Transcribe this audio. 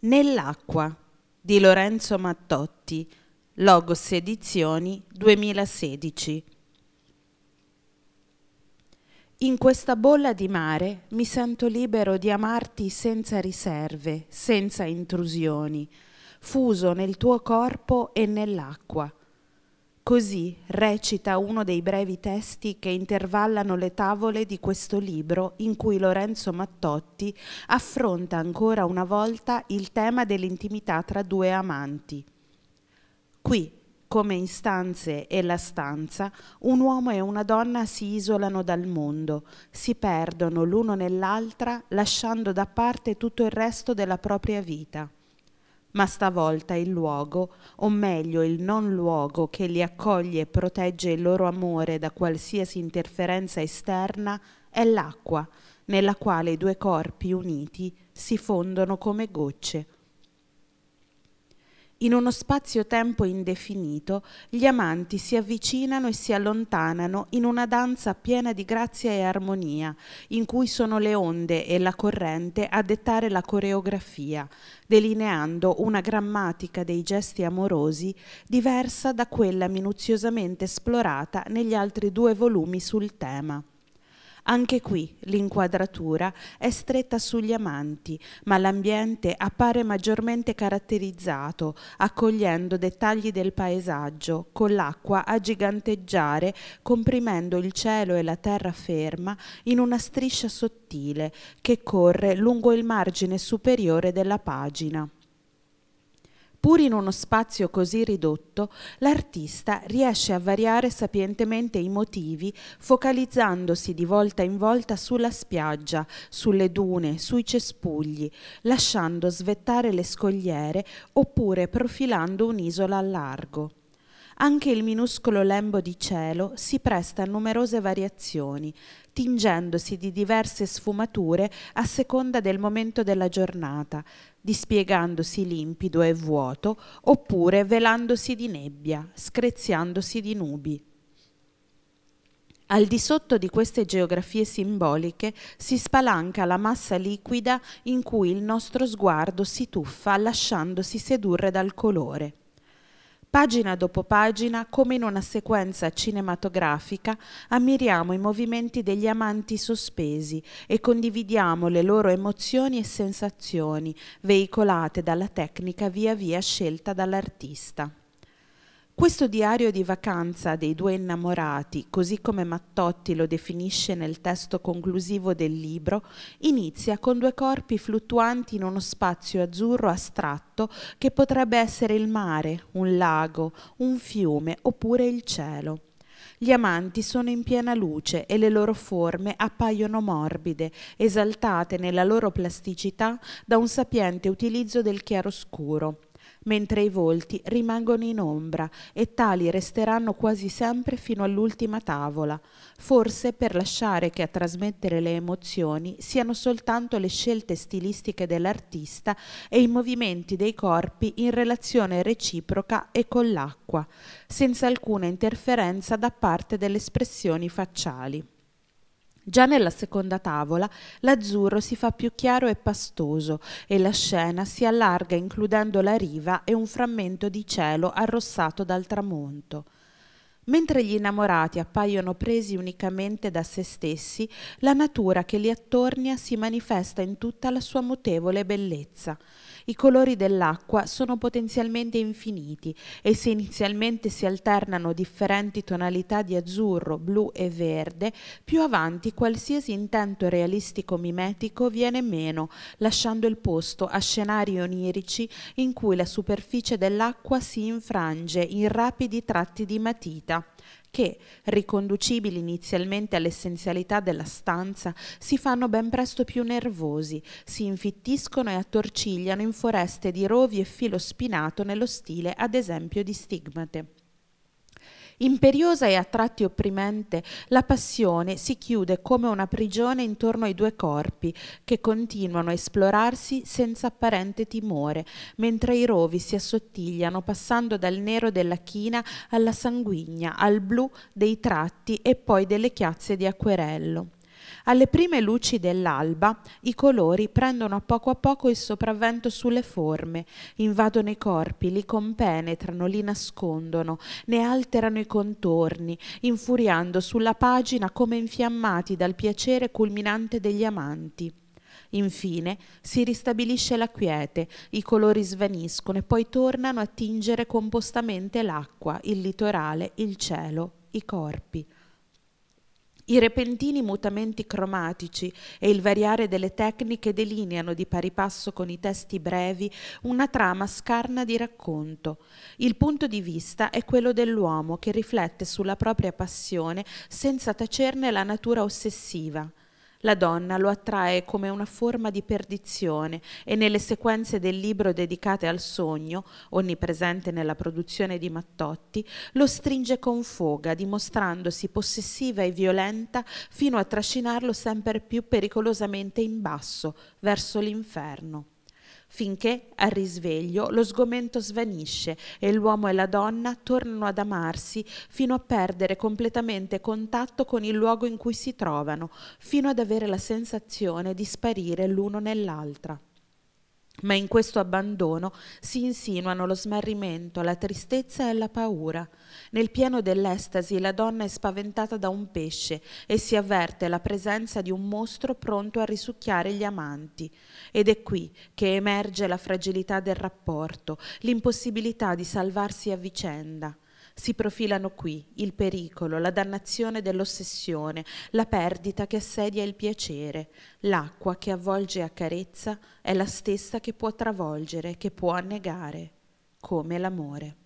Nell'acqua di Lorenzo Mattotti, Logos Edizioni 2016. In questa bolla di mare mi sento libero di amarti senza riserve, senza intrusioni, fuso nel tuo corpo e nell'acqua Così recita uno dei brevi testi che intervallano le tavole di questo libro in cui Lorenzo Mattotti affronta ancora una volta il tema dell'intimità tra due amanti. Qui, come in stanze e la stanza, un uomo e una donna si isolano dal mondo, si perdono l'uno nell'altra, lasciando da parte tutto il resto della propria vita ma stavolta il luogo, o meglio il non luogo che li accoglie e protegge il loro amore da qualsiasi interferenza esterna, è l'acqua, nella quale i due corpi uniti si fondono come gocce. In uno spazio-tempo indefinito, gli amanti si avvicinano e si allontanano in una danza piena di grazia e armonia, in cui sono le onde e la corrente a dettare la coreografia, delineando una grammatica dei gesti amorosi diversa da quella minuziosamente esplorata negli altri due volumi sul tema. Anche qui l'inquadratura è stretta sugli amanti, ma l'ambiente appare maggiormente caratterizzato, accogliendo dettagli del paesaggio, con l'acqua a giganteggiare, comprimendo il cielo e la terra ferma in una striscia sottile che corre lungo il margine superiore della pagina. Pur in uno spazio così ridotto, l'artista riesce a variare sapientemente i motivi, focalizzandosi di volta in volta sulla spiaggia, sulle dune, sui cespugli, lasciando svettare le scogliere oppure profilando un'isola a largo. Anche il minuscolo lembo di cielo si presta a numerose variazioni, tingendosi di diverse sfumature a seconda del momento della giornata, dispiegandosi limpido e vuoto, oppure velandosi di nebbia, screziandosi di nubi. Al di sotto di queste geografie simboliche si spalanca la massa liquida in cui il nostro sguardo si tuffa lasciandosi sedurre dal colore. Pagina dopo pagina, come in una sequenza cinematografica, ammiriamo i movimenti degli amanti sospesi e condividiamo le loro emozioni e sensazioni, veicolate dalla tecnica via via scelta dall'artista. Questo diario di vacanza dei due innamorati, così come Mattotti lo definisce nel testo conclusivo del libro, inizia con due corpi fluttuanti in uno spazio azzurro astratto che potrebbe essere il mare, un lago, un fiume oppure il cielo. Gli amanti sono in piena luce e le loro forme appaiono morbide, esaltate nella loro plasticità da un sapiente utilizzo del chiaroscuro mentre i volti rimangono in ombra e tali resteranno quasi sempre fino all'ultima tavola, forse per lasciare che a trasmettere le emozioni siano soltanto le scelte stilistiche dell'artista e i movimenti dei corpi in relazione reciproca e con l'acqua, senza alcuna interferenza da parte delle espressioni facciali. Già nella seconda tavola l'azzurro si fa più chiaro e pastoso e la scena si allarga includendo la riva e un frammento di cielo arrossato dal tramonto. Mentre gli innamorati appaiono presi unicamente da se stessi, la natura che li attornia si manifesta in tutta la sua mutevole bellezza. I colori dell'acqua sono potenzialmente infiniti e se inizialmente si alternano differenti tonalità di azzurro, blu e verde, più avanti qualsiasi intento realistico mimetico viene meno, lasciando il posto a scenari onirici in cui la superficie dell'acqua si infrange in rapidi tratti di matita che, riconducibili inizialmente all'essenzialità della stanza, si fanno ben presto più nervosi, si infittiscono e attorcigliano in foreste di rovi e filo spinato nello stile, ad esempio, di stigmate. Imperiosa e a tratti opprimente, la passione si chiude come una prigione intorno ai due corpi, che continuano a esplorarsi senza apparente timore, mentre i rovi si assottigliano passando dal nero della china alla sanguigna, al blu dei tratti e poi delle chiazze di acquerello. Alle prime luci dell'alba i colori prendono a poco a poco il sopravvento sulle forme, invadono i corpi, li compenetrano, li nascondono, ne alterano i contorni, infuriando sulla pagina come infiammati dal piacere culminante degli amanti. Infine si ristabilisce la quiete, i colori svaniscono e poi tornano a tingere compostamente l'acqua, il litorale, il cielo, i corpi. I repentini mutamenti cromatici e il variare delle tecniche delineano di pari passo con i testi brevi una trama scarna di racconto. Il punto di vista è quello dell'uomo che riflette sulla propria passione senza tacerne la natura ossessiva. La donna lo attrae come una forma di perdizione e nelle sequenze del libro dedicate al sogno, onnipresente nella produzione di Mattotti, lo stringe con foga, dimostrandosi possessiva e violenta fino a trascinarlo sempre più pericolosamente in basso, verso l'inferno finché al risveglio lo sgomento svanisce e l'uomo e la donna tornano ad amarsi fino a perdere completamente contatto con il luogo in cui si trovano, fino ad avere la sensazione di sparire l'uno nell'altra. Ma in questo abbandono si insinuano lo smarrimento, la tristezza e la paura. Nel pieno dell'estasi la donna è spaventata da un pesce e si avverte la presenza di un mostro pronto a risucchiare gli amanti. Ed è qui che emerge la fragilità del rapporto, l'impossibilità di salvarsi a vicenda. Si profilano qui il pericolo, la dannazione dell'ossessione, la perdita che assedia il piacere. L'acqua che avvolge e accarezza è la stessa che può travolgere, che può annegare, come l'amore.